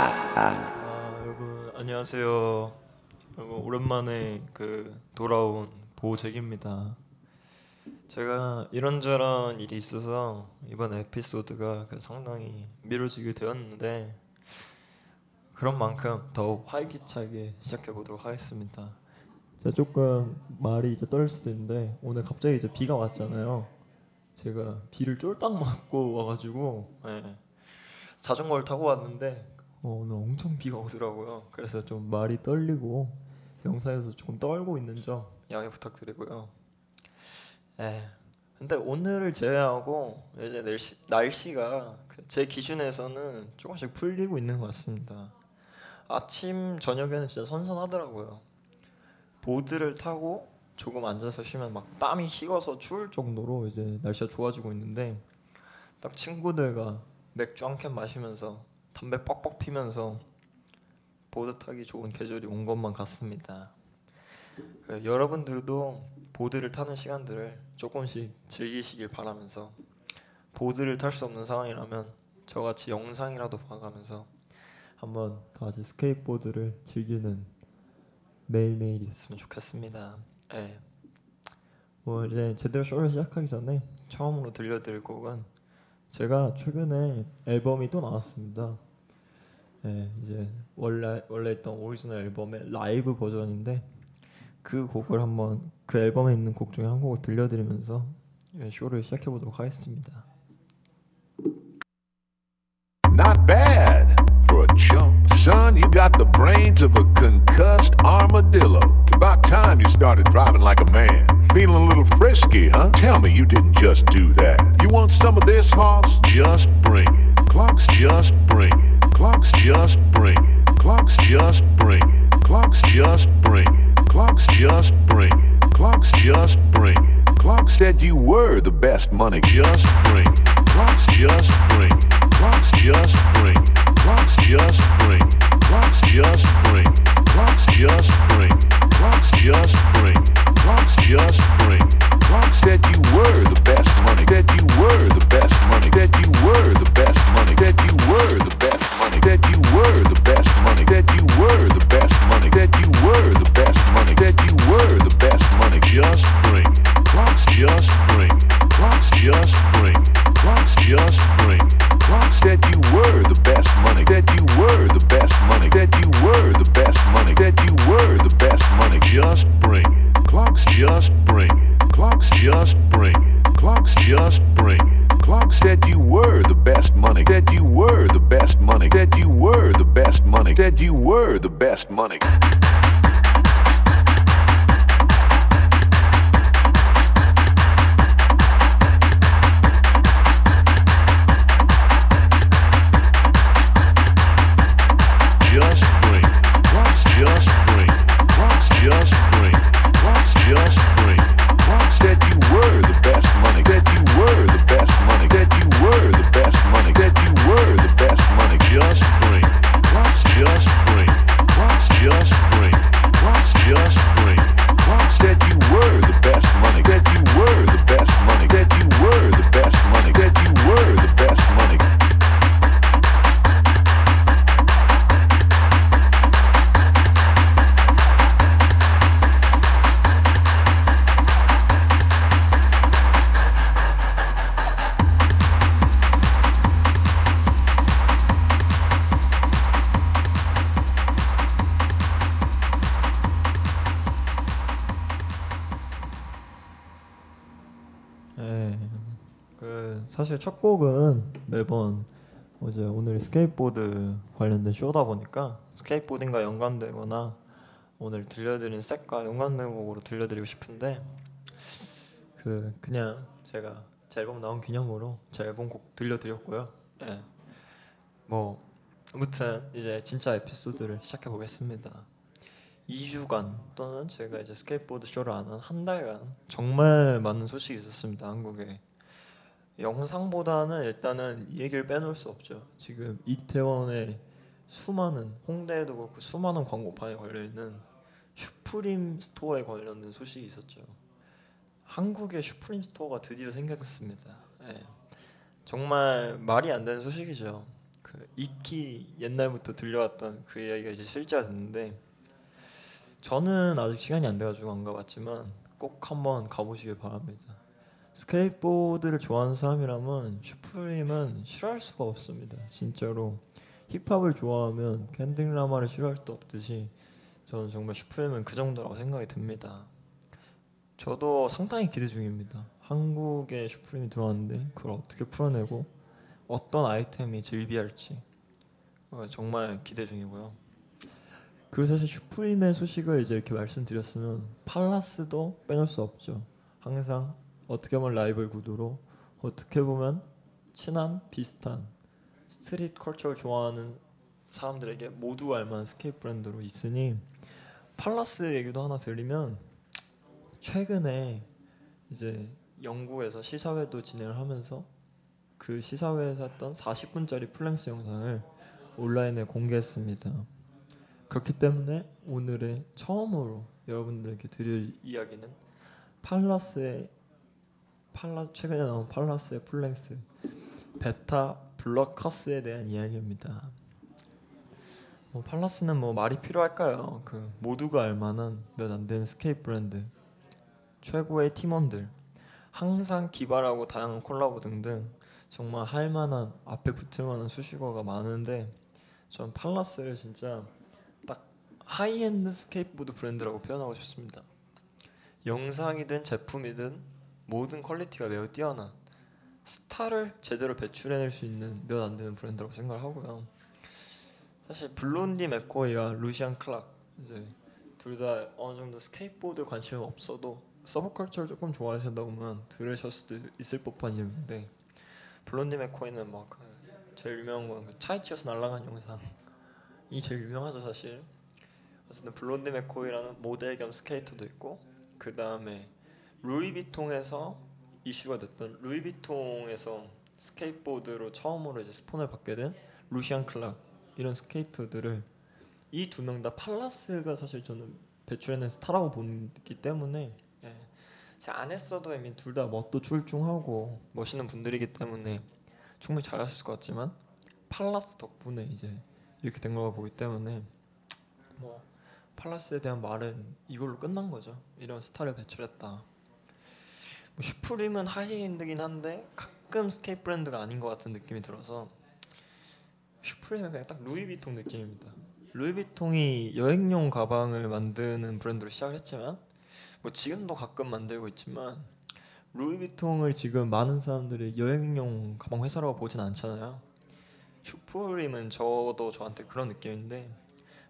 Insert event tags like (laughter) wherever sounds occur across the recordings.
아, 여러분 안녕하세요. 여러분 오랜만에 그 돌아온 보잭입니다. 제가 이런저런 일이 있어서 이번 에피소드가 그 상당히 미뤄지게 되었는데 그런 만큼 더욱 활기차게 시작해 보도록 하겠습니다. 제가 조금 말이 이제 떨릴 수도 있는데 오늘 갑자기 이제 비가 왔잖아요. 제가 비를 쫄딱 맞고 와가지고 예. 자전거를 타고 왔는데 어, 오늘 엄청 비가 오더라고요. 그래서 좀 말이 떨리고 영상에서 조금 떨고 있는 점 양해 부탁드리고요. 에 근데 오늘을 제외하고 이제 날씨, 날씨가 그제 기준에서는 조금씩 풀리고 있는 것 같습니다. 아침 저녁에는 진짜 선선하더라고요. 보드를 타고 조금 앉아서 쉬면 막 땀이 식어서 추울 정도로 이제 날씨가 좋아지고 있는데 딱 친구들과 맥주 한 캔 마시면서 담배 뻑뻑 피면서 보드 타기 좋은 계절이 온 것만 같습니다. 그 여러분들도 보드를 타는 시간들을 조금씩 즐기시길 바라면서 보드를 탈 수 없는 상황이라면 저같이 영상이라도 봐가면서 한번 다 같이 스케이트보드를 즐기는 매일매일이 됐으면 좋겠습니다. 예. 뭐 이제 제대로 쇼를 시작하기 전에 처음으로 들려드릴 곡은 제가 최근에 앨범이 또 나왔습니다. 예, 이제 원래 원래 있던 오리지널 앨범의 라이브 버전인데 그 곡을 한번 그 앨범에 있는 곡 중에 한 곡을 들려드리면서 예, 쇼를 시작해 보도록 하겠습니다. Not bad for a chump. Son, you got the brains of a concussed armadillo. About time you started driving like a man. Feeling a little frisky, huh? Tell me you didn't just do that. You want some of this, Hoss? Just bring it. Clocks just bring it. Clocks just bring it. Clocks just bring it. Clocks just bring it. Clocks just bring it. Clocks just bring it. Clocks said you were the best money. Just bring it. Clocks just bring it. Clocks just bring it. Clocks just bring it. Clocks just bring it. Clocks just bring it. Clocks just bring it. Clocks just bring it. Clocks said you were the 사실 첫 곡은 매번 이제 오늘 스케이트보드 관련된 쇼다 보니까 skateboarding과 연관되거나 오늘 들려드린 색과 연관된 곡으로 들려드리고 싶은데 그 그냥 제가 제 앨범 나온 기념으로 제 앨범 곡 들려드렸고요. 예. 뭐 아무튼 이제 진짜 에피소드를 시작해 보겠습니다. 2주간 또는 제가 이제 스케이트보드 쇼를 안 한 한 달간 정말 많은 소식이 있었습니다 한국에 영상보다는 일단은 이 얘기를 빼놓을 수 없죠 지금 이태원에 수많은 홍대에도 그렇고 수많은 광고판에 걸려 있는 슈프림 store에 관련된 소식이 있었죠 한국에 슈프림 store가 드디어 생겼습니다 예. 정말 말이 안 되는 소식이죠 그 익히 옛날부터 들려왔던 그 이야기가 이제 실제가 됐는데 저는 아직 시간이 안 돼가지고 안 가봤지만 꼭 한번 가보시길 바랍니다. 스케이트보드를 좋아하는 사람이라면 슈프림은 싫어할 수가 없습니다. 진짜로 힙합을 좋아하면 켄드릭 라마를 싫어할 수도 없듯이 저는 정말 슈프림은 그 정도라고 생각이 듭니다. 저도 상당히 기대 중입니다. 한국에 슈프림이 들어왔는데 그걸 어떻게 풀어내고 어떤 아이템이 즐비할지 어, 정말 기대 중이고요. 그리고 사실 슈프림의 소식을 이제 이렇게 말씀드렸으면 팔라스도 빼놓을 수 없죠. 항상 어떻게 보면 라이벌 구도로 어떻게 보면 친한 비슷한 street culture를 좋아하는 사람들에게 모두 알만한 스케이트 브랜드로 있으니 팔라스 얘기도 하나 드리면 최근에 이제 영국에서 시사회도 진행을 하면서 그 시사회에서 했던 40분짜리 full-length 영상을 온라인에 공개했습니다. 그렇기 때문에 오늘의 처음으로 여러분들께 드릴 이야기는 팔라스의 팔라 최근에 나온 팔라스의 full-length Beta Blockers에 대한 이야기입니다. 뭐 팔라스는 뭐 말이 필요할까요? 그 모두가 알만한 몇 안 되는 스케이트 브랜드 최고의 팀원들 항상 기발하고 다양한 콜라보 등등 정말 할만한 앞에 붙을만한 수식어가 많은데 전 팔라스를 진짜 딱 하이엔드 스케이트보드 브랜드라고 표현하고 싶습니다. 영상이든 제품이든 모든 퀄리티가 매우 뛰어난 스타를 제대로 배출해낼 수 있는 몇 안 되는 브랜드라고 생각을 하고요. 사실 블론디 맥코이와 루시안 클락 이제 둘 다 어느 정도 스케이트보드 관심이 없어도 서브컬처를 조금 좋아하신다고 하면 들으실 수도 있을 법한 이름인데 블론디 맥코이는 막그 제일 유명한 건그 차에 치여서 날아간 영상 이 제일 유명하죠 사실 어쨌든 블론디 맥코이라는 모델 겸 스케이터도 있고 그 다음에 루이비통에서 이슈가 됐던 루이비통에서 스케이트보드로 처음으로 이제 스폰을 받게 된 루시안 클락 이런 스케이터들을 이 두 명 다 팔라스가 사실 저는 배출해낸 스타라고 보기 때문에 예. 안 했어도 이미 둘 다 멋도 출중하고 멋있는 분들이기 때문에 충분히 잘하실 것 같지만 팔라스 덕분에 이제 이렇게 된 거가 보기 때문에 뭐 팔라스에 대한 말은 이걸로 끝난 거죠. 이런 스타를 배출했다. 뭐 슈프림은 high-end긴 한데 가끔 스케이트 브랜드가 아닌 것 같은 느낌이 들어서 슈프림은 그냥 딱 루이비통 느낌입니다. 루이비통이 여행용 가방을 만드는 브랜드로 시작했지만 뭐 지금도 가끔 만들고 있지만 루이비통을 지금 많은 사람들이 여행용 가방 회사라고 보진 않잖아요. 슈프림은 저도 저한테 그런 느낌인데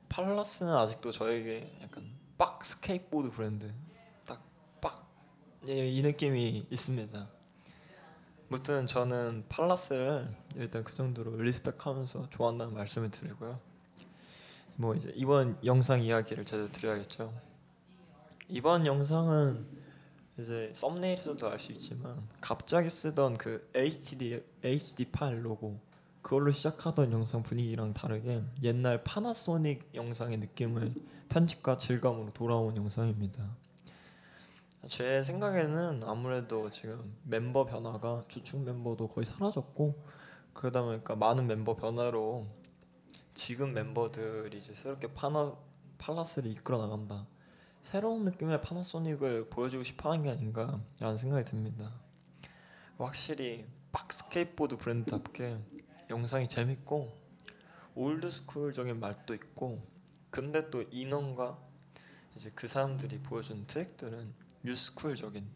팔라스는 아직도 저에게 약간 빡 스케이트보드 브랜드 예, 이 느낌이 있습니다. 무튼 저는 팔라스를 일단 그 정도로 리스펙하면서 좋아한다는 말씀을 드리고요. 뭐 이제 이번 영상 이야기를 제대로 드려야겠죠. 이번 영상은 이제 썸네일에서도 알 수 있지만 갑자기 쓰던 그 HDD HD 파일 로고 그걸로 시작하던 영상 분위기랑 다르게 옛날 파나소닉 영상의 느낌을 편집과 질감으로 돌아온 영상입니다. 제 생각에는 아무래도 지금 멤버 변화가 주축 멤버도 거의 사라졌고 그러다 보니까 많은 멤버 변화로 지금 멤버들이 이제 새롭게 파나 팔라스를 이끌어 나간다. 새로운 느낌의 파나소닉을 보여주고 싶어하는 게 아닌가라는 생각이 듭니다. 확실히 빡 스케이트보드 브랜드답게 영상이 재밌고 old school적인 맛도 있고 근데 또 인원과 이제 그 사람들이 보여주는 트랙들은 new school적인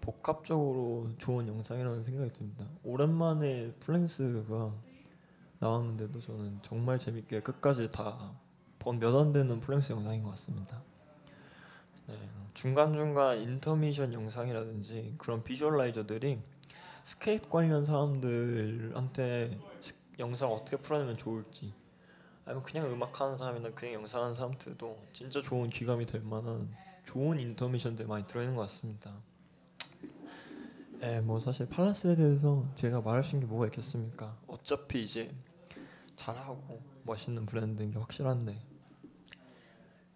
복합적으로 좋은 영상이라는 생각이 듭니다. 오랜만에 full-length가 나왔는데도 저는 정말 재밌게 끝까지 다 본 몇 안 되는 full-length 영상인 것 같습니다. 네, 중간 중간 인터미션 영상이라든지 그런 visualizer들이 스케이트 관련 사람들한테 스- 영상 어떻게 풀어내면 좋을지 아니면 그냥 음악 하는 사람이나 그냥 영상 하는 사람들도 진짜 좋은 귀감이 될 만한 좋은 인터미션들 많이 들어있는 것 같습니다. 예, 뭐 사실 팔라스에 대해서 제가 말할 수 있는 게 뭐가 있겠습니까? 어차피 이제 잘하고 멋있는 브랜드인 게 확실한데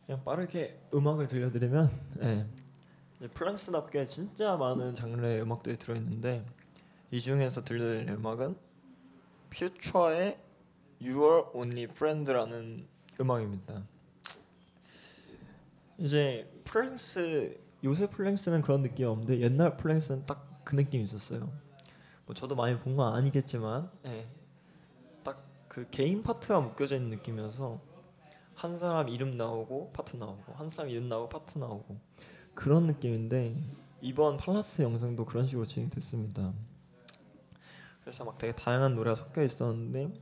그냥 빠르게 음악을 들려드리면 예, 이제 플랑스답게 진짜 많은 장르의 음악들이 들어있는데 이 중에서 들려드릴 음악은 퓨처의 Your Only Friend라는 음악입니다. 이제 full-length 요새 full-length는 그런 느낌이 없는데 옛날 full-length는 딱 그 느낌이 있었어요. 뭐 저도 많이 본 건 아니겠지만, 예. 딱그 개인 파트가 묶여져 있는 느낌이어서 한 사람 이름 나오고 파트 나오고 한 사람 이름 나오고 파트 나오고 그런 느낌인데 이번 팔라스 영상도 그런 식으로 진행됐습니다. 그래서 막 되게 다양한 노래가 섞여 있었는데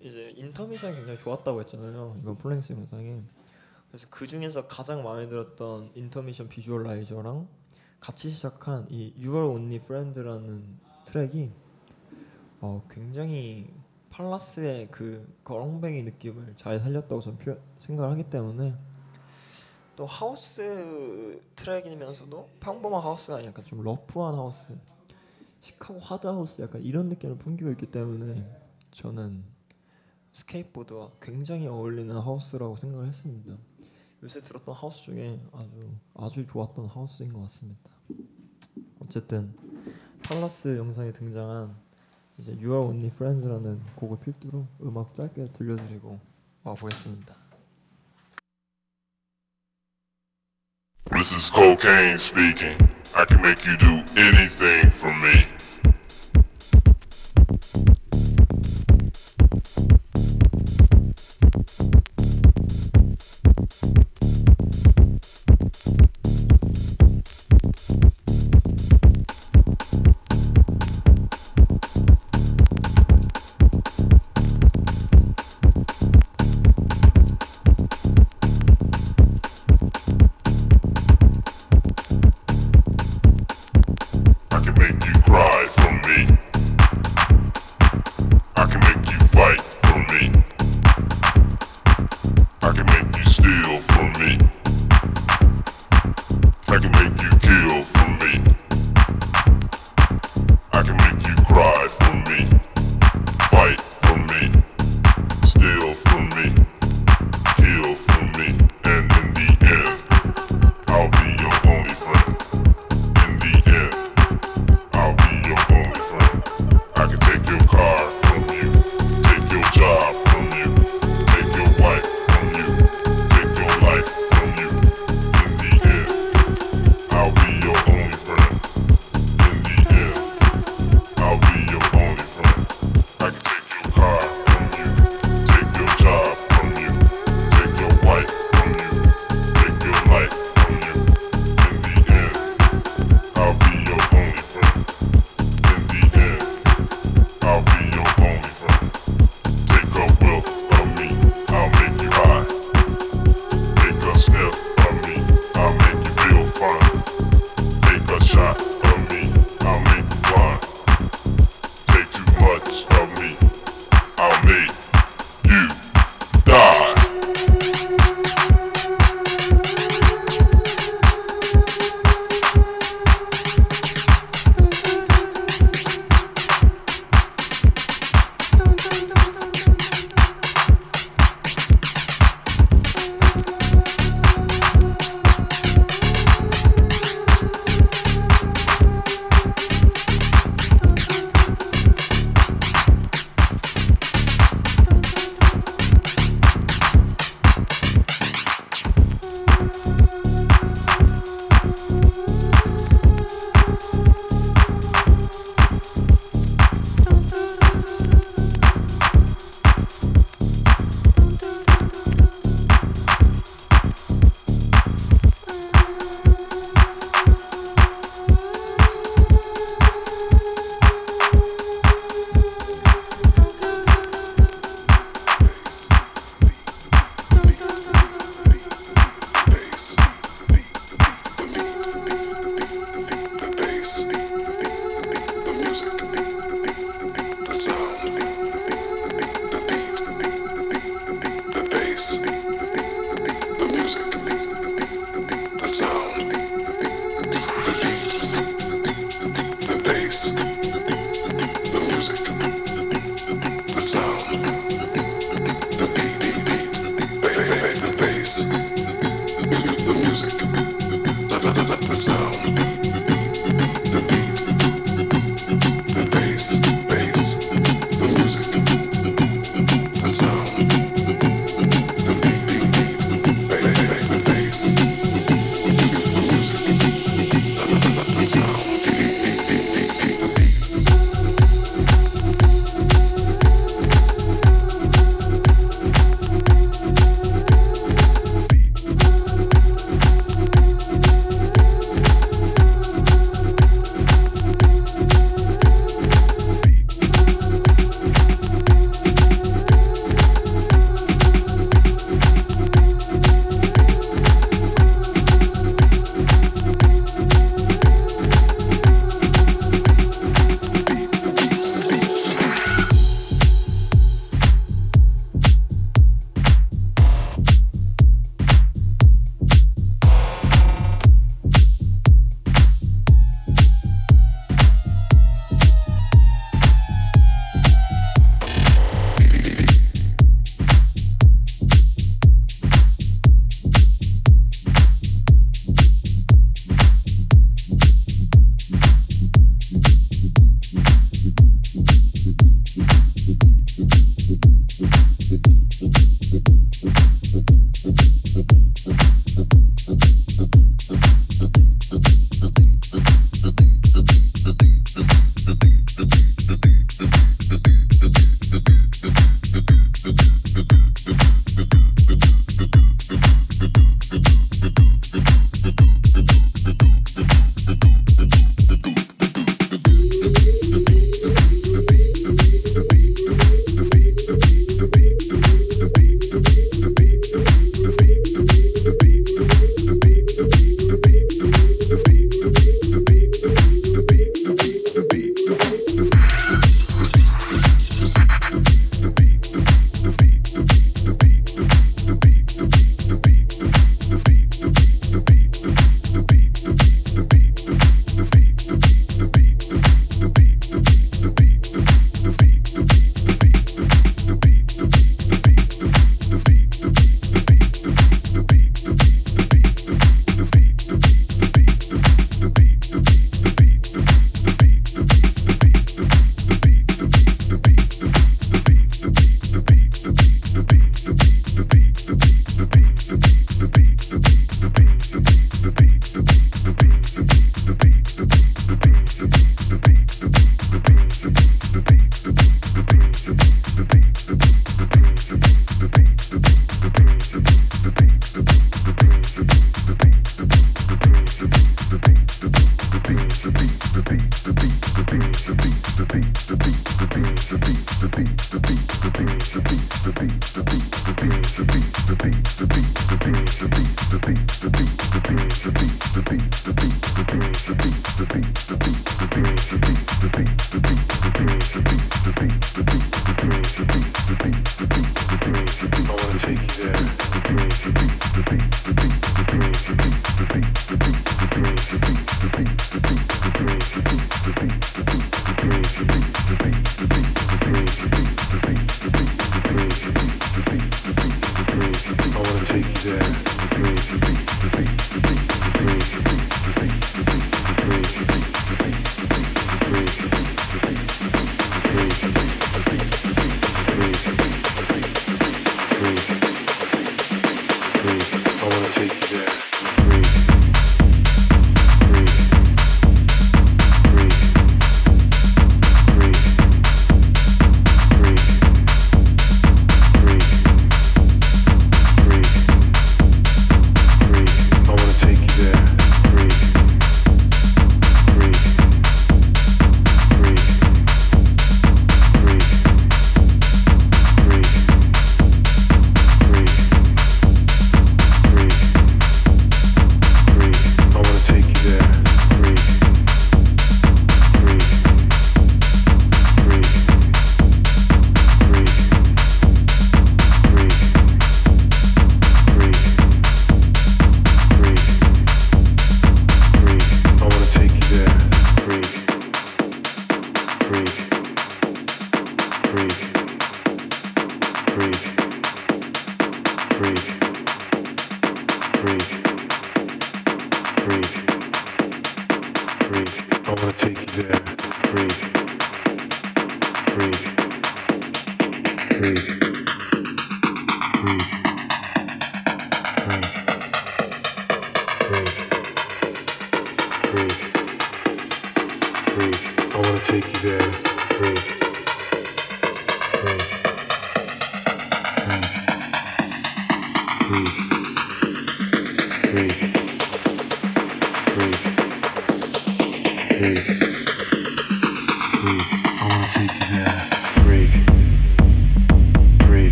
이제 intermission이 굉장히 좋았다고 했잖아요 이번 full-length 영상에 그래서 그 중에서 가장 마음에 들었던 intermission visualizer랑 같이 시작한 이 Your Only Friend라는 트랙이 어, 굉장히 팔라스의 그 거렁뱅이 느낌을 잘 살렸다고 저는 표, 생각을 하기 때문에 또 하우스 트랙이면서도 평범한 하우스가 아니라 약간 좀 rough한 하우스 시카고 하드 하우스 약간 이런 느낌을 풍기고 있기 때문에 저는 스케이트보드와 굉장히 어울리는 하우스라고 생각을 했습니다. 요새 들었던 하우스 중에 아주 아주 좋았던 하우스인 것 같습니다. 어쨌든 팔라스 영상에 등장한 이제 You Are Only Friends라는 곡을 필두로 음악 짧게 들려드리고 와 보겠습니다. This is cocaine speaking. I can make you do anything for me.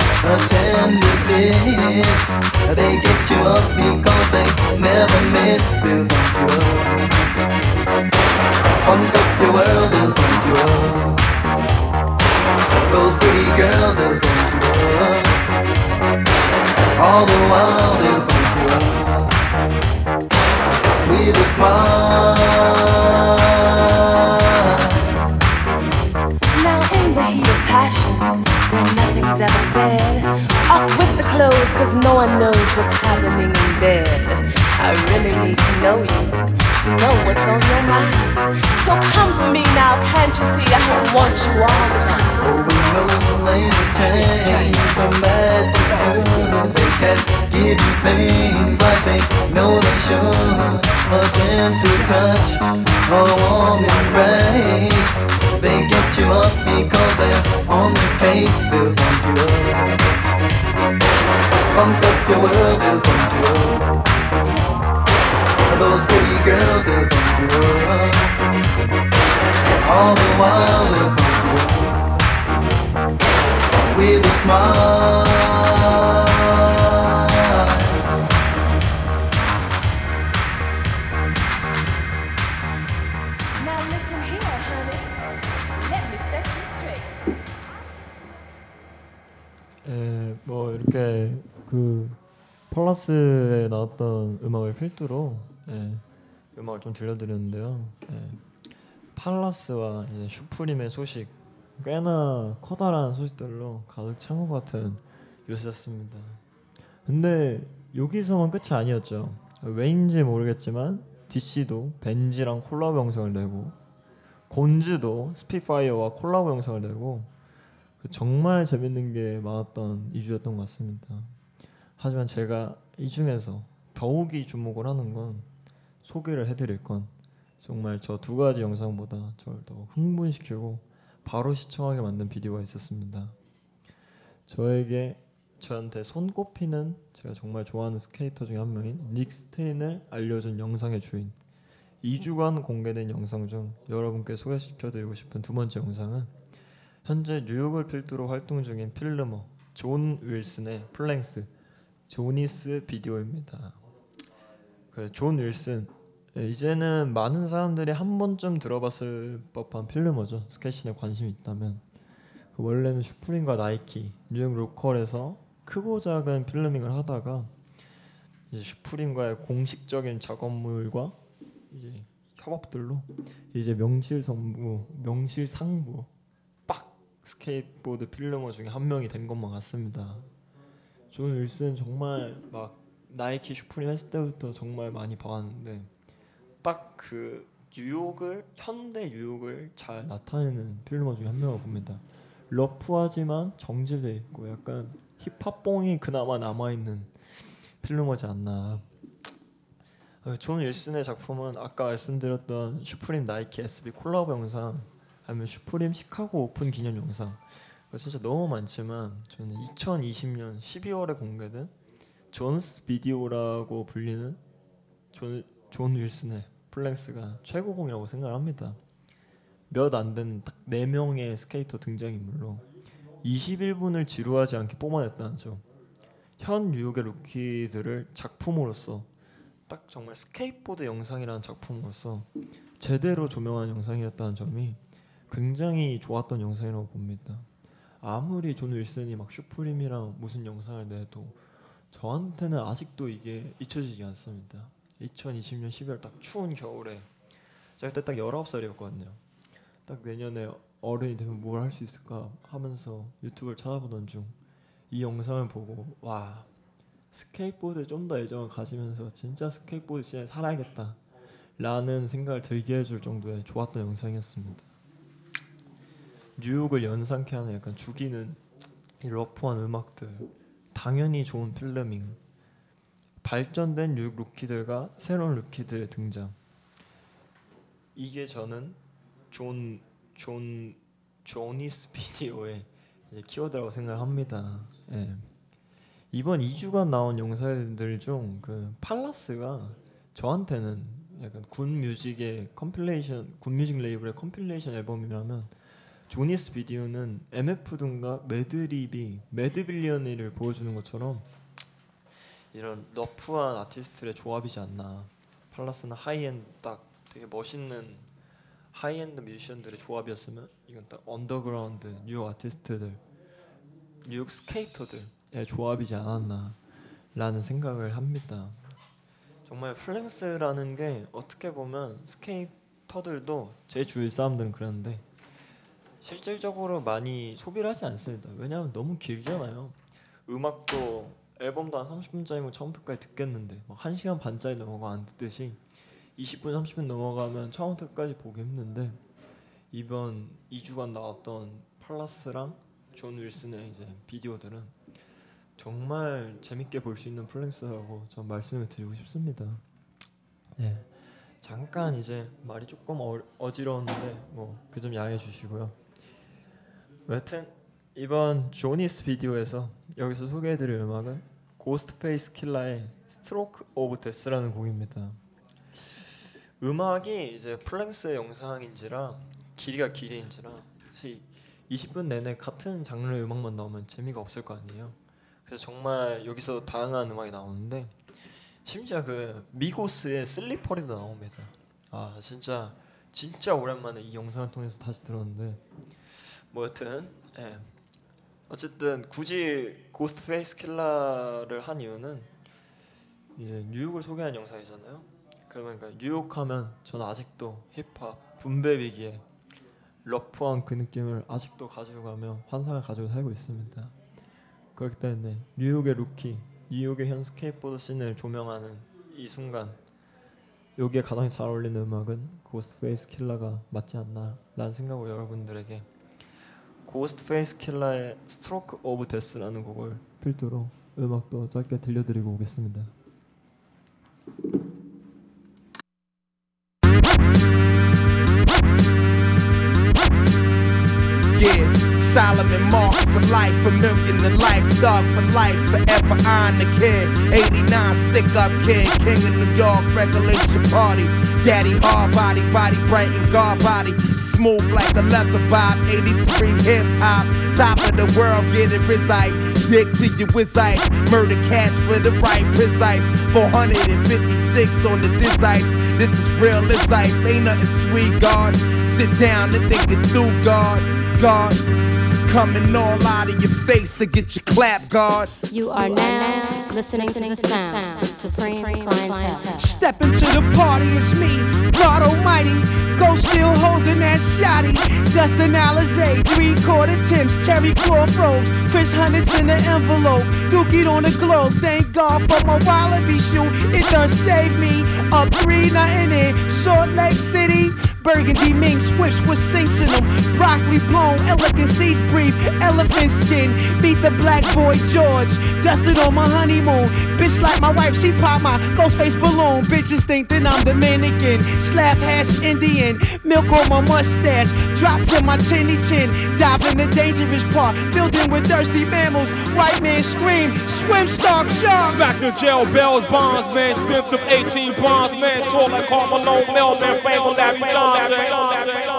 A tender kiss. They get you up because they never miss. They'll funk you up. Funk up your world, they'll funk you up. Those pretty girls, they'll funk you up. All the while, they'll funk you up with a smile. Now in the heat of passion, when nothing's ever said, off with the clothes, cause no one knows what's happening in bed. I really need to know you, to know what's on your mind. So come for me now, can't you see I want you all the time? Oh, we know the ladies change from bad good. They can give you things like they know they should. A gentle touch, a warm embrace. They get you up because they're on the case. They'll funk you up. Funk up your world, they'll funk you up. Those pretty girls, they'll funk you up. All the while, they'll funk you up with a smile. Now listen here, honey. Let me set you straight. 예, 뭐 이렇게 그 펄라스에 나왔던 음악을 필두로 예, 음악을 좀 들려드렸는데요. 예, 팔라스와 이제 슈프림의 소식 꽤나 커다란 소식들로 가득 찬 것 같은 요새였습니다. 근데 여기서만 끝이 아니었죠. 왜인지 모르겠지만 DC도 벤지랑 콜라보 영상을 내고 곤즈도 스피파이어와 콜라보 영상을 내고 그 정말 재밌는 게 많았던 2주였던 것 같습니다. 하지만 제가 이 중에서 더욱이 주목을 하는 건 소개를 해드릴 건 정말 저 두 가지 영상보다 저를 더 흥분시키고 바로 시청하게 만든 비디오가 있었습니다. 저에게 저한테 손꼽히는 제가 정말 좋아하는 스케이터 중에 한 명인 닉 스테인을 알려준 영상의 주인 2주간 공개된 영상 중 여러분께 소개시켜드리고 싶은 두 번째 영상은 현재 뉴욕을 필두로 활동 중인 filmer 존 윌슨의 full-length Johnny's Video입니다. 그존 윌슨 예, 이제는 많은 사람들이 한 번쯤 들어봤을 법한 filmer죠. 스케이트에 관심이 있다면 그 원래는 슈프림과 나이키, 뉴욕 local에서 크고 작은 filming을 하다가 이제 슈프림과의 공식적인 작업물과 이제 협업들로 이제 명실상부, 명실상부 빡 스케이트보드 filmer 중에 한 명이 된 것만 같습니다. 존 윌슨 정말 막 나이키 슈프림 했을 때부터 정말 많이 봐왔는데 딱 그 뉴욕을 현대 뉴욕을 잘 나타내는 filmer 중에 한 명을 봅니다. rough하지만 정제돼 있고 약간 힙합뽕이 그나마 남아 있는 filmer지 않나. 어, 존 윌슨의 작품은 아까 말씀드렸던 슈프림 나이키 SB 콜라보 영상 아니면 슈프림 시카고 오픈 기념 영상 진짜 너무 많지만 저는 2020년 12월에 공개된 Johnny's Video라고 불리는 존, 존 윌슨의 full-length가 최고봉이라고 생각을 합니다. 몇 안 되는 딱 4명의 스케이터 등장인물로 21분을 지루하지 않게 뽑아냈다는 점. 현 뉴욕의 루키들을 작품으로서 딱 정말 스케이트보드 영상이라는 작품으로서 제대로 조명한 영상이었다는 점이 굉장히 좋았던 영상이라고 봅니다. 아무리 존 윌슨이 막 슈프림이랑 무슨 영상을 내도 저한테는 아직도 이게 잊혀지지 않습니다. 2020년 12월 딱 추운 겨울에 제가 그때 딱 19살이었거든요. 딱 내년에 어른이 되면 뭘 할 수 있을까 하면서 유튜브를 찾아보던 중 이 영상을 보고 와 스케이트보드에 좀 더 애정을 가지면서 진짜 스케이트보드 scene에 살아야겠다 라는 생각을 들게 해줄 정도의 좋았던 영상이었습니다. 뉴욕을 연상케 하는 약간 죽이는 이 러프한 음악들 당연히 좋은 filming 발전된 뉴욕 루키들과 새로운 루키들의 등장 이게 저는 존, 존, Johnny's 비디오의 키워드라고 생각합니다. 예. 이번 2주간 나온 영상들 중 그 Palace가 저한테는 약간 GOOD Music의 compilation, GOOD Music 레이블의 compilation 앨범이라면 Johnny's 비디오는 MF 등과 매드립이 매드빌리언이를 보여주는 것처럼 이런 러프한 아티스트의 조합이지 않나. Palace는 하이엔드 딱 되게 멋있는 하이엔드 뮤지션들의 조합이었으면 이건 딱 언더그라운드 뉴욕 아티스트들, 뉴욕 스케이터들의 조합이지 않았나라는 생각을 합니다. 정말 full-length라는 게 어떻게 보면 스케이터들도 제 주위 사람들은 그러는데 실질적으로 많이 소비를 하지 않습니다. 왜냐하면 너무 길잖아요. 음악도 앨범도 한 30분짜리면 처음부터까지 듣겠는데 막 1시간 반짜리 넘어가 안 듣듯이 20분 30분 넘어가면 처음부터까지 보기 힘든데 이번 2주간 나왔던 Palace랑 존 윌슨의 이제 비디오들은 정말 재밌게 볼 수 있는 full-length라고 전 말씀을 드리고 싶습니다. 네, 잠깐 이제 말이 조금 어, 어지러웠는데 뭐 그 점 양해해 주시고요. 여튼 이번 Johnny's 비디오에서 여기서 소개해드릴 음악은 Ghostface Killah의 Stroke of Death라는 곡입니다. 음악이 이제 full-length의 영상인지라 길이가 길이인지라 사실 20분 내내 같은 장르의 음악만 나오면 재미가 없을 거 아니에요. 그래서 정말 여기서 다양한 음악이 나오는데 심지어 그 Migos의 Slippery도 나옵니다. 아 진짜 진짜 오랜만에 이 영상을 통해서 다시 들었는데 뭐 여튼 예. 어쨌든 굳이 Ghostface Killah를 한 이유는 이제 뉴욕을 소개한 영상이잖아요. 그러니까 뉴욕 하면 저는 아직도 힙합 분위기에 러프한 그 느낌을 아직도 가지고 가며 환상을 가지고 살고 있습니다. 그렇기 때문에 뉴욕의 루키, 뉴욕의 현 스케이트보드 scene을 조명하는 이 순간 여기에 가장 잘 어울리는 음악은 Ghostface Killah가 맞지 않나라는 생각으로 여러분들에게 Ghostface Killah의 Stroke of Death라는 곡을 필두로 음악도 짧게 들려드리고 오겠습니다. Yeah, Solomon Mark for life, a million to life, dog for life, forever on the kid. 89 stick up kid, king of New York, regulation party. Daddy hard body, body bright and guard body, smooth like a leather bob. 83 hip hop, top of the world, get it reside. dick to your wizards. Murder cats for the right precise. 456 on the dizites. This is real life. Ain't nothing sweet, God. Sit down and think it through, God. God is coming all out of your face to get your clap, God. You are now listening to the sounds of Supreme Clientele. Step into the party, it's me, God Almighty. Go still holding that shotty. Dustin Alizé, three quarter Tims, Terry rose, Chris Hunters in the envelope. Dookie on the globe. Thank God for my Wallaby shoe. It done saved me. Up three, nothing in Salt Lake City. Burgundy minks, whips with sinks in them. Broccoli blown, elegant seeds Elephant skin, beat the black boy George. Dusted on my honeymoon. Bitch like my wife, she pop my ghost face balloon. Bitches think that I'm Dominican. Slap hash Indian. Milk on my mustache. Drop to my chinny chin. Dive in the dangerous part. Building with thirsty mammals. White man scream. Swim stock sharks. Smack the jail bells, bonds, man, spent of 18 bonds, man, talk like Carl Malone, Melvin, Frank, Larry Johnson.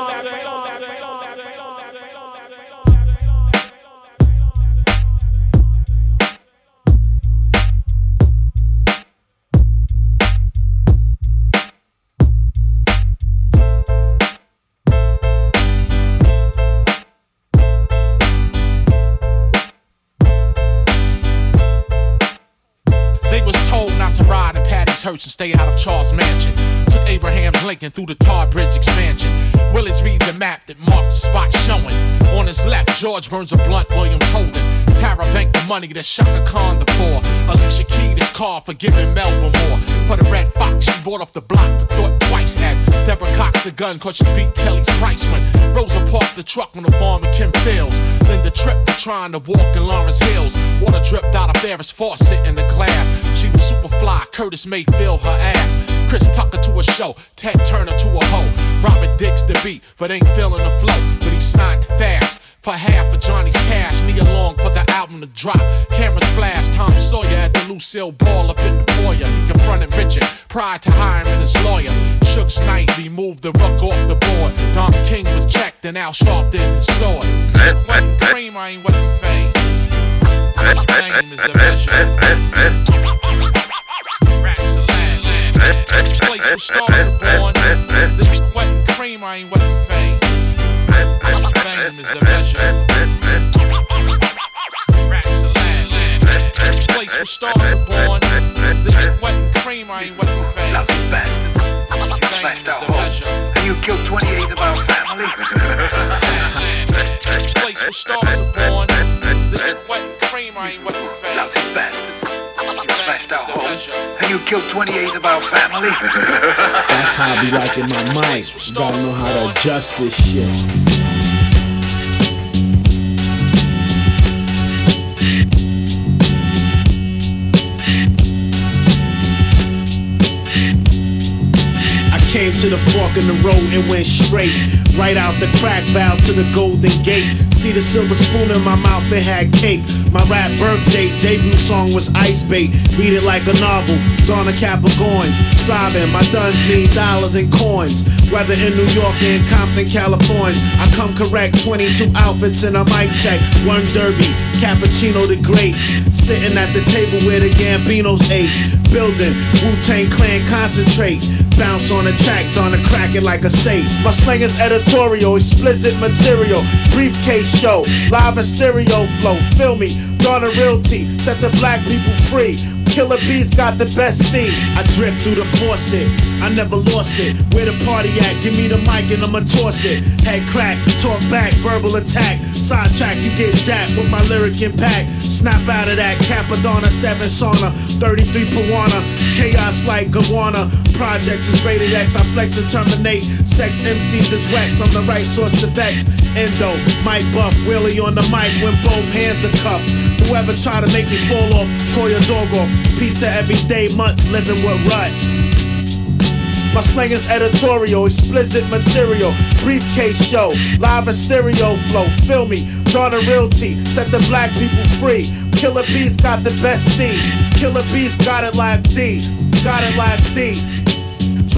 Hearse and stay out of Charles Mansion. Took Abraham's Lincoln through the Tar Bridge expansion. Willis reads a map that marked the spot showing. On his left, George burns a blunt, Williams holding. Tara Bank the money that Shaka Khan the poor. Alicia Keyed his car for giving Melba more. For the Red Fox, she bought off the block, but thought twice as Deborah Cox the gun, cause she beat Kelly's price when Rosa parked the truck on the farm in Kim Fields. Linda tripped for trying to walk in Lawrence Hills. Water dripped out of Ferris faucet in the glass. She was super fly, Curtis Mayfield her ass. Chris Tucker to a show, Ted Turner to a hoe. Robert Dix the beat, but ain't feeling the flow. But he signed fast for half of Johnny's cash. Knee along for the album to drop. Cameras flash, Tom Sawyer at the Lucille Ball up in the foyer. He confronted Richard prior to hiring his lawyer. Shook's night removed the ruck off the board. Don King was checked and Al Sharpton his sword. Wasn't cream, I ain't wasn't fame. Fame is the measure. Land. Place stars are born. This wasn't cream, I ain't fame. Fame is the measure. Land. Place stars are born. This wasn't cream, I ain't fame. Fame is the measure. And you killed 28 of our family. (laughs) This place where stars are born. This wasn't cream, I ain't wasn't fame. Smashed our home. And you killed 28 of our family. That's how I be liking my mic. Gotta know how to adjust this shit. Came to the fork in the road and went straight. Right out the crack valve to the golden gate. See the silver spoon in my mouth, it had cake. My rap birthday debut song was Ice Bait. Read it like a novel. Donna Capricorns. Striving, my duns need dollars and coins. Whether in New York or in Compton, California. I come correct, 22 outfits and a mic check. One derby, Cappuccino the Great. Sitting at the table where the Gambinos ate. Building, Wu Tang Clan concentrate. Bounce on the track, Donna crack it like a safe. My slang is editorial, explicit material. Briefcase show, live and stereo flow. Feel me, Donna Realty, set the black people free. Killer Bees got the best thing. I drip through the faucet, I never lost it. Where the party at? Give me the mic and I'ma toss it. Head crack, talk back, verbal attack. Sidetrack, you get jacked with my lyric impact. Snap out of that Capadonna 7 sauna, 33 Pawana, chaos like Gawana. Projects is rated X, I flex and terminate. Sex MCs is wax, I'm the right source to vex. Endo, Mike Buff, Willie on the mic when both hands are cuffed. Whoever try to make me fall off, call your dog off. Peace to everyday months living with rut. My slang is editorial, explicit material, briefcase show, live and stereo flow. Feel me, Donna Realty, set the black people free. Killer Bees got the best D. Killer Bees got it like D, got it like D.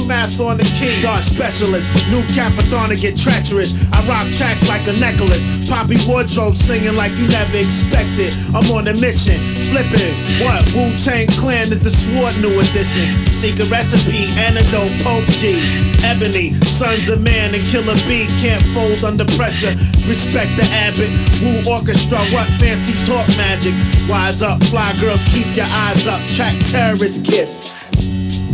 Master on the key. Art specialist, new capathon get treacherous. I rock tracks like a necklace. Poppy wardrobe singing like you never expected. I'm on a mission, flipping. What? Wu Tang Clan is the sword new edition. Secret recipe, antidote, Pope G. Ebony, sons of man and killer B can't fold under pressure. Respect the abbot. Wu orchestra, what fancy talk magic? Wise up, fly girls, keep your eyes up. Track terrorist kiss you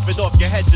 off and off your head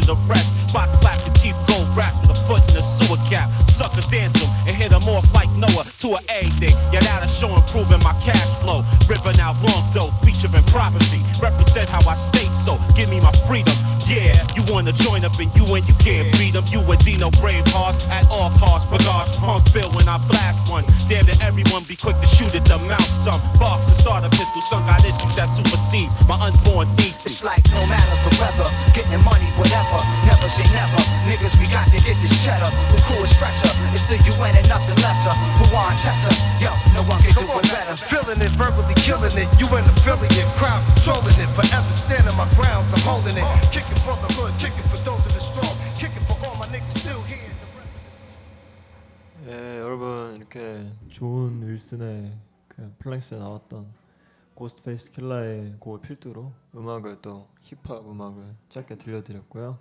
그 full-length에 나왔던 Ghostface Killah의 곡을 필두로 음악을 또 힙합 음악을 짧게 들려드렸고요.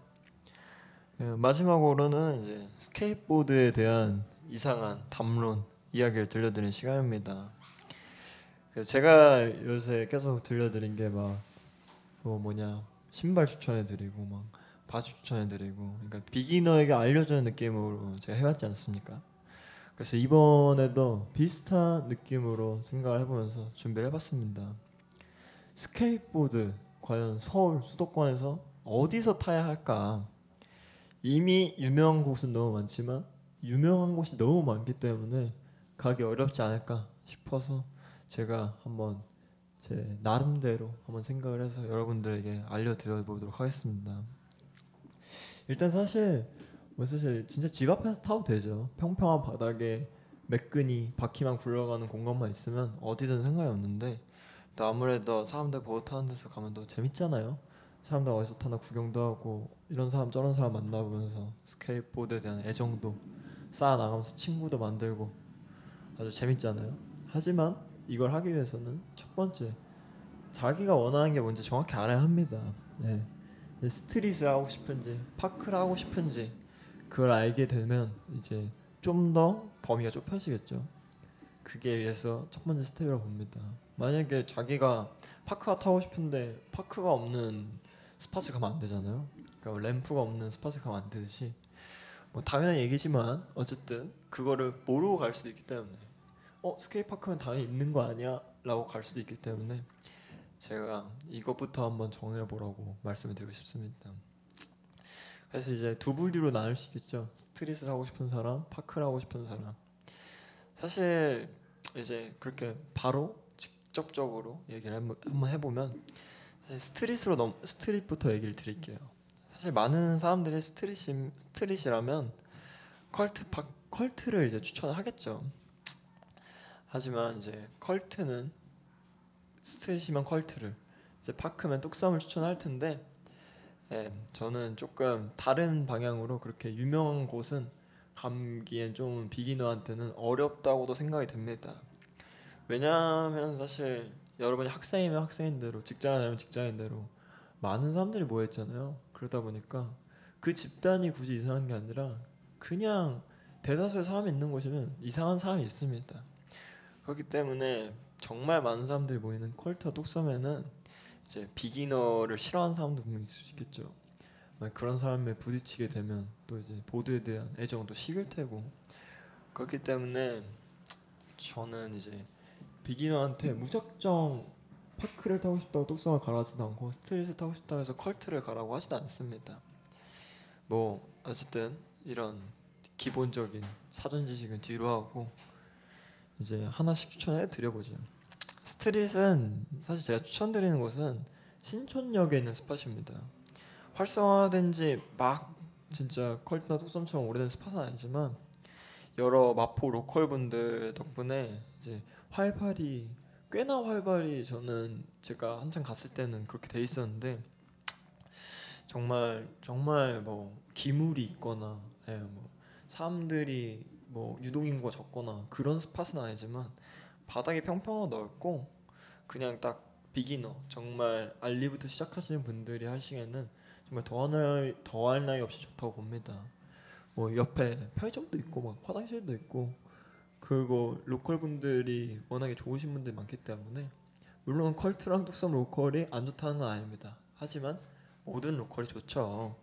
예, 마지막으로는 이제 스케이트보드에 대한 이상한 담론 이야기를 들려드리는 시간입니다. 그 제가 요새 계속 들려드린 게 막 뭐 뭐냐 신발 추천해드리고 막 바지 추천해드리고 그러니까 beginner에게 알려주는 느낌으로 제가 해왔지 않습니까? 그래서 이번에도 비슷한 느낌으로 생각을 해보면서 준비를 해봤습니다. 스케이트보드 과연 서울 수도권에서 어디서 타야 할까? 이미 유명한 곳은 너무 많지만 유명한 곳이 너무 많기 때문에 가기 어렵지 않을까 싶어서 제가 한번 제 나름대로 한번 생각을 해서 여러분들에게 알려드려 보도록 하겠습니다. 일단 사실 뭐 사실 진짜 집 앞에서 타도 되죠. 평평한 바닥에 매끈이 바퀴만 굴러가는 공간만 있으면 어디든 상관이 없는데 또 아무래도 사람들 보드 타는 데서 가면 더 재밌잖아요. 사람들 어디서 타나 구경도 하고 이런 사람 저런 사람 만나보면서 스케이트보드에 대한 애정도 쌓아 나가면서 친구도 만들고 아주 재밌잖아요. 하지만 이걸 하기 위해서는 첫 번째 자기가 원하는 게 뭔지 정확히 알아야 합니다. 네. street을 하고 싶은지 park를 하고 싶은지 그걸 알게 되면 이제 좀 더 범위가 좁혀지겠죠. 그게 그래서 첫 번째 스텝이라고 봅니다. 만약에 자기가 park가 타고 싶은데 park가 없는 spot을 가면 안 되잖아요. 그러니까 램프가 없는 spot을 가면 안 되듯이 뭐 당연한 얘기지만 어쨌든 그거를 모르고 갈 수도 있기 때문에 어 skate park는 당연히 있는 거 아니야?라고 갈 수도 있기 때문에 제가 이것부터 한번 정해보라고 말씀을 드리고 싶습니다. 그래서 이제 두 분류로 나눌 수 있겠죠. street을 하고 싶은 사람, park를 하고 싶은 사람. 사실 이제 그렇게 바로 직접적으로 얘기를 한번 해보면 사실 street으로 넘 street부터 얘기를 드릴게요. 사실 많은 사람들이 street street이라면 Cult 파 Cult를 이제 추천을 하겠죠. 하지만 이제 컬트는 스트릿이면 컬트를 이제 파크면 뚝섬을 추천할 텐데 예, 저는 조금 다른 방향으로 그렇게 유명한 곳은 감기엔 좀 비기너한테는 어렵다고도 생각이 됩니다. 왜냐하면 사실 여러분이 학생이면 학생인대로 직장인이면 직장인대로 많은 사람들이 모여있잖아요. 그러다 보니까 그 집단이 굳이 이상한 게 아니라 그냥 대다수의 사람이 있는 곳이면 이상한 사람이 있습니다. 그렇기 때문에 정말 많은 사람들이 모이는 컬트와 뚝섬에는 이제 비기너를 싫어하는 사람도 분명히 있을 수 있겠죠. 그런 사람에 부딪히게 되면 또 이제 보드에 대한 애정도 식을 테고 그렇기 때문에 저는 이제 비기너한테 무작정 파크를 타고 싶다고 뚝섬을 가라지도 않고 스트릿을 타고 싶다고 해서 컬트를 가라고 하지도 않습니다. 뭐 어쨌든 이런 기본적인 사전 지식은 뒤로 하고 이제 하나씩 추천해 드려보죠. street은 사실 제가 추천드리는 곳은 신촌역에 있는 spot입니다. 활성화된 지 막 진짜 컬트나 뚝섬처럼 오래된 spot은 아니지만 여러 마포 local 분들 덕분에 이제 활발히 꽤나 활발히 저는 제가 한창 갔을 때는 그렇게 돼 있었는데 정말 정말 뭐 기물이 있거나 예, 뭐 사람들이 뭐 유동 인구가 적거나 그런 스팟은 아니지만 바닥이 평평하고 넓고 그냥 딱 비기너 정말 알리부터 시작하시는 분들이 하시기에는 정말 더할 나위, 더할 나위 없이 좋다고 봅니다. 뭐 옆에 편의점도 있고 막 화장실도 있고 그리고 로컬 분들이 워낙에 좋으신 분들이 많기 때문에 물론 컬트랑 뚝섬 local이 안 좋다는 건 아닙니다. 하지만 모든 local이 좋죠.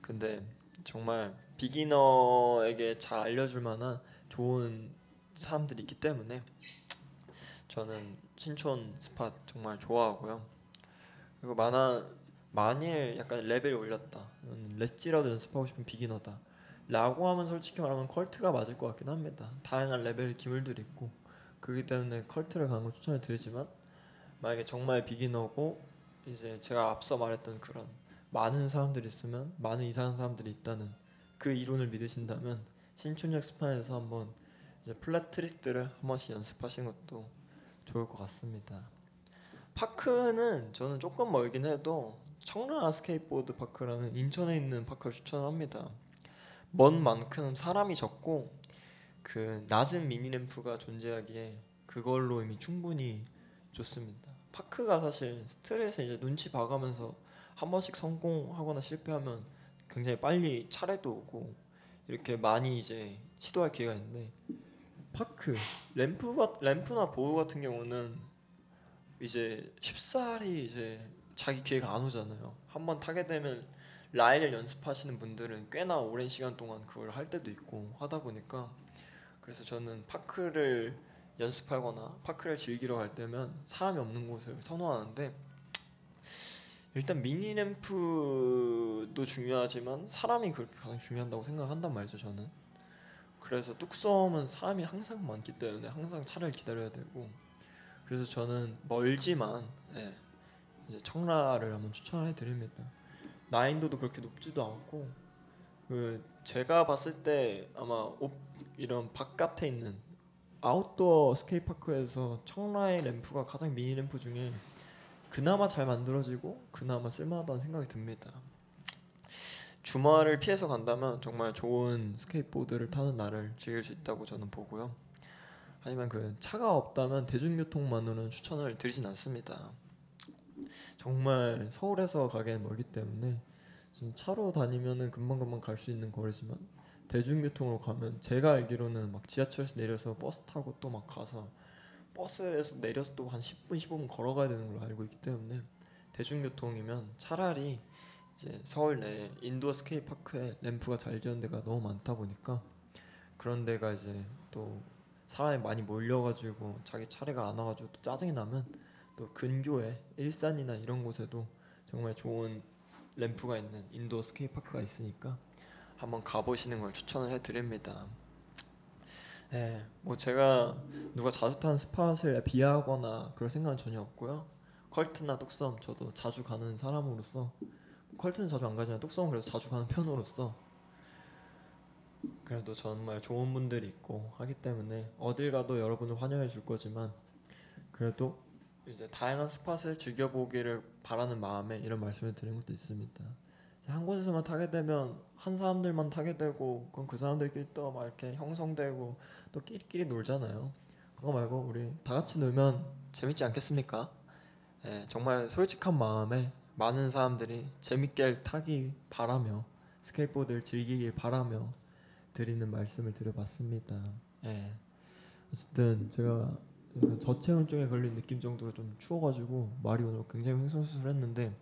근데 정말 beginner에게 잘 알려줄 만한 좋은 사람들이 있기 때문에 저는 신촌 spot 정말 좋아하고요. 그리고 만화 만일 약간 레벨 올렸다, 음, ledge라도 연습하고 싶은 beginner다. 라고 하면 솔직히 말하면 컬트가 맞을 것 같긴 합니다. 다양한 레벨 기물들이 있고 그렇기 때문에 컬트를 가는 걸 추천을 드리지만 만약에 정말 beginner고 이제 제가 앞서 말했던 그런 많은 사람들이 있으면 많은 이상한 사람들이 있다는 그 이론을 믿으신다면 신촌역 spot에서 한번 이제 flat trick들을 한 번씩 연습하시는 것도 좋을 것 같습니다. park는 저는 조금 멀긴 해도 청라 스케이트보드 파크라는 인천에 있는 park를 추천합니다. 먼 만큼 사람이 적고 그 낮은 미니 램프가 존재하기에 그걸로 이미 충분히 좋습니다. 파크가 사실 스트레스 이제 눈치 봐가면서 한 번씩 성공하거나 실패하면 굉장히 빨리 차례도 오고 이렇게 많이 이제 시도할 기회가 있는데 파크 램프가 램프나 보드 같은 경우는 이제 쉽사리 이제 자기 기회가 안 오잖아요. 한 번 타게 되면 라인을 연습하시는 분들은 꽤나 오랜 시간 동안 그걸 할 때도 있고 하다 보니까 그래서 저는 파크를 연습하거나 파크를 즐기러 갈 때면 사람이 없는 곳을 선호하는데 일단 미니 램프도 중요하지만 사람이 그렇게 가장 중요한다고 생각한단 말이죠 저는 그래서 뚝섬은 사람이 항상 많기 때문에 항상 차를 기다려야 되고 그래서 저는 멀지만 예, 이제 청라를 한번 추천해 드립니다 난이도도 그렇게 높지도 않고 그 제가 봤을 때 아마 옵, 이런 바깥에 있는 outdoor skatepark에서 청라의 ramp가 가장 mini ramp 중에 그나마 잘 만들어지고 그나마 쓸만하다는 생각이 듭니다. 주말을 피해서 간다면 정말 좋은 스케이트보드를 타는 날을 즐길 수 있다고 저는 보고요. 하지만 그 차가 없다면 대중교통만으로는 추천을 드리진 않습니다. 정말 서울에서 가기엔 멀기 때문에 좀 차로 다니면은 금방금방 갈 수 있는 거리지만 대중교통으로 가면 제가 알기로는 막 지하철에서 내려서 버스 타고 또 막 가서 버스에서 내려서 또 한 10분 15분 걸어가야 되는 걸로 알고 있기 때문에 대중교통이면 차라리 이제 서울 내 indoor skate park에 ramp가 잘 되는 데가 너무 많다 보니까 그런 데가 이제 또 사람이 많이 몰려가지고 자기 차례가 안 와가지고 또 짜증이 나면 또 근교에 일산이나 이런 곳에도 정말 좋은 ramp가 있는 indoor skate park가 있으니까 한번 가보시는 걸 추천을 해드립니다. 예, 뭐 제가 누가 자주 타는 spot을 비하하거나 그럴 생각은 전혀 없고요. 컬트나 뚝섬 저도 자주 가는 사람으로서 컬트는 자주 안 가지만 뚝섬은 그래도 자주 가는 편으로서 그래도 정말 좋은 분들이 있고 하기 때문에 어딜 가도 여러분을 환영해 줄 거지만 그래도 이제 다양한 스팟을 즐겨보기를 바라는 마음에 이런 말씀을 드린 것도 있습니다. 한 곳에서만 타게 되면 한 사람들만 타게 되고 그럼 그 사람들끼리 또 막 이렇게 형성되고 또 끼리끼리 놀잖아요. 그거 말고 우리 다 같이 놀면 재밌지 않겠습니까? 예, 정말 솔직한 마음에 많은 사람들이 재밌게 타기 바라며 스케이트보드를 즐기길 바라며 드리는 말씀을 드려봤습니다. 예. 어쨌든 제가 저체온증에 걸린 느낌 정도로 좀 추워가지고 말이 오늘 굉장히 횡설수설했는데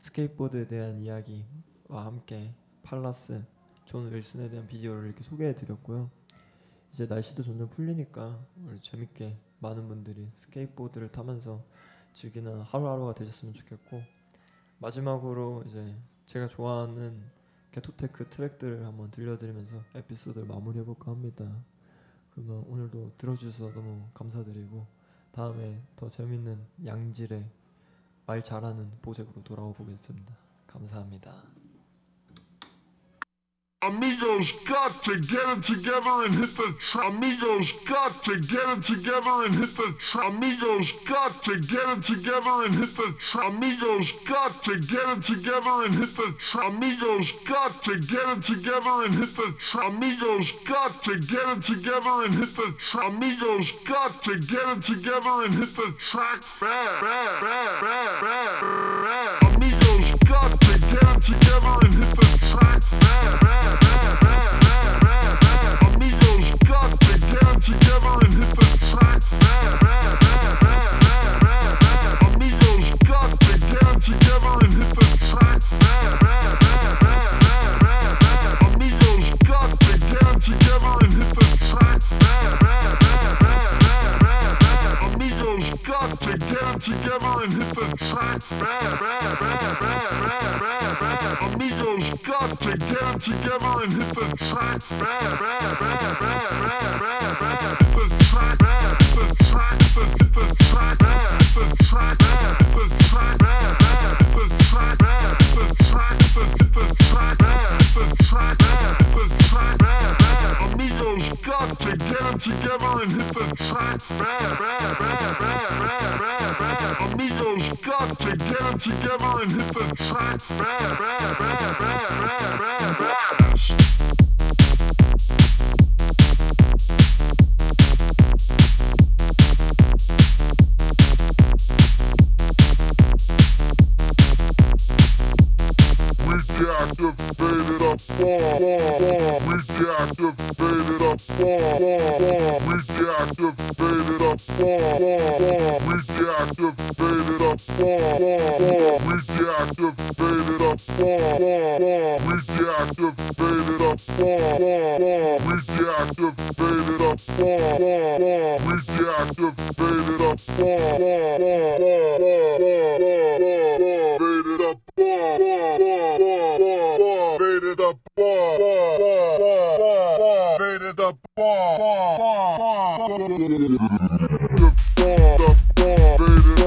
스케이트보드에 대한 이야기와 함께 팔라스 존 윌슨에 대한 비디오를 이렇게 소개해드렸고요. 이제 날씨도 점점 풀리니까 우리 재밌게 많은 분들이 스케이트보드를 타면서 즐기는 하루하루가 되셨으면 좋겠고 마지막으로 이제 제가 좋아하는 게토테크 트랙들을 한번 들려드리면서 에피소드를 마무리해볼까 합니다. 그러면 오늘도 들어주셔서 너무 감사드리고 다음에 더 재밌는 양질의 말 잘하는 보색으로 돌아오 보겠습니다. 감사합니다. Amigos got to get it together and hit the tra- Amigos got to get it together and hit the tra- Amigos got to get it together and hit the tra- Amigos got to get it together and hit the tra- Amigos got to get it together and hit the tra- Amigos got to get it together and hit the tra- Amigos got to get it together and hit the track fast. Amigos got to get together and hit the track. Hit the hit the track, the track, the track, the track, the track. Amigos got to get together and hit the track together and hit the track fast. activated up far, we deactivated up far, we deactivated up far, we deactivated up far, we deactivated up far, we deactivated up far, we deactivated up far, we deactivated up far, faded up the bomb. The bomb. The bomb.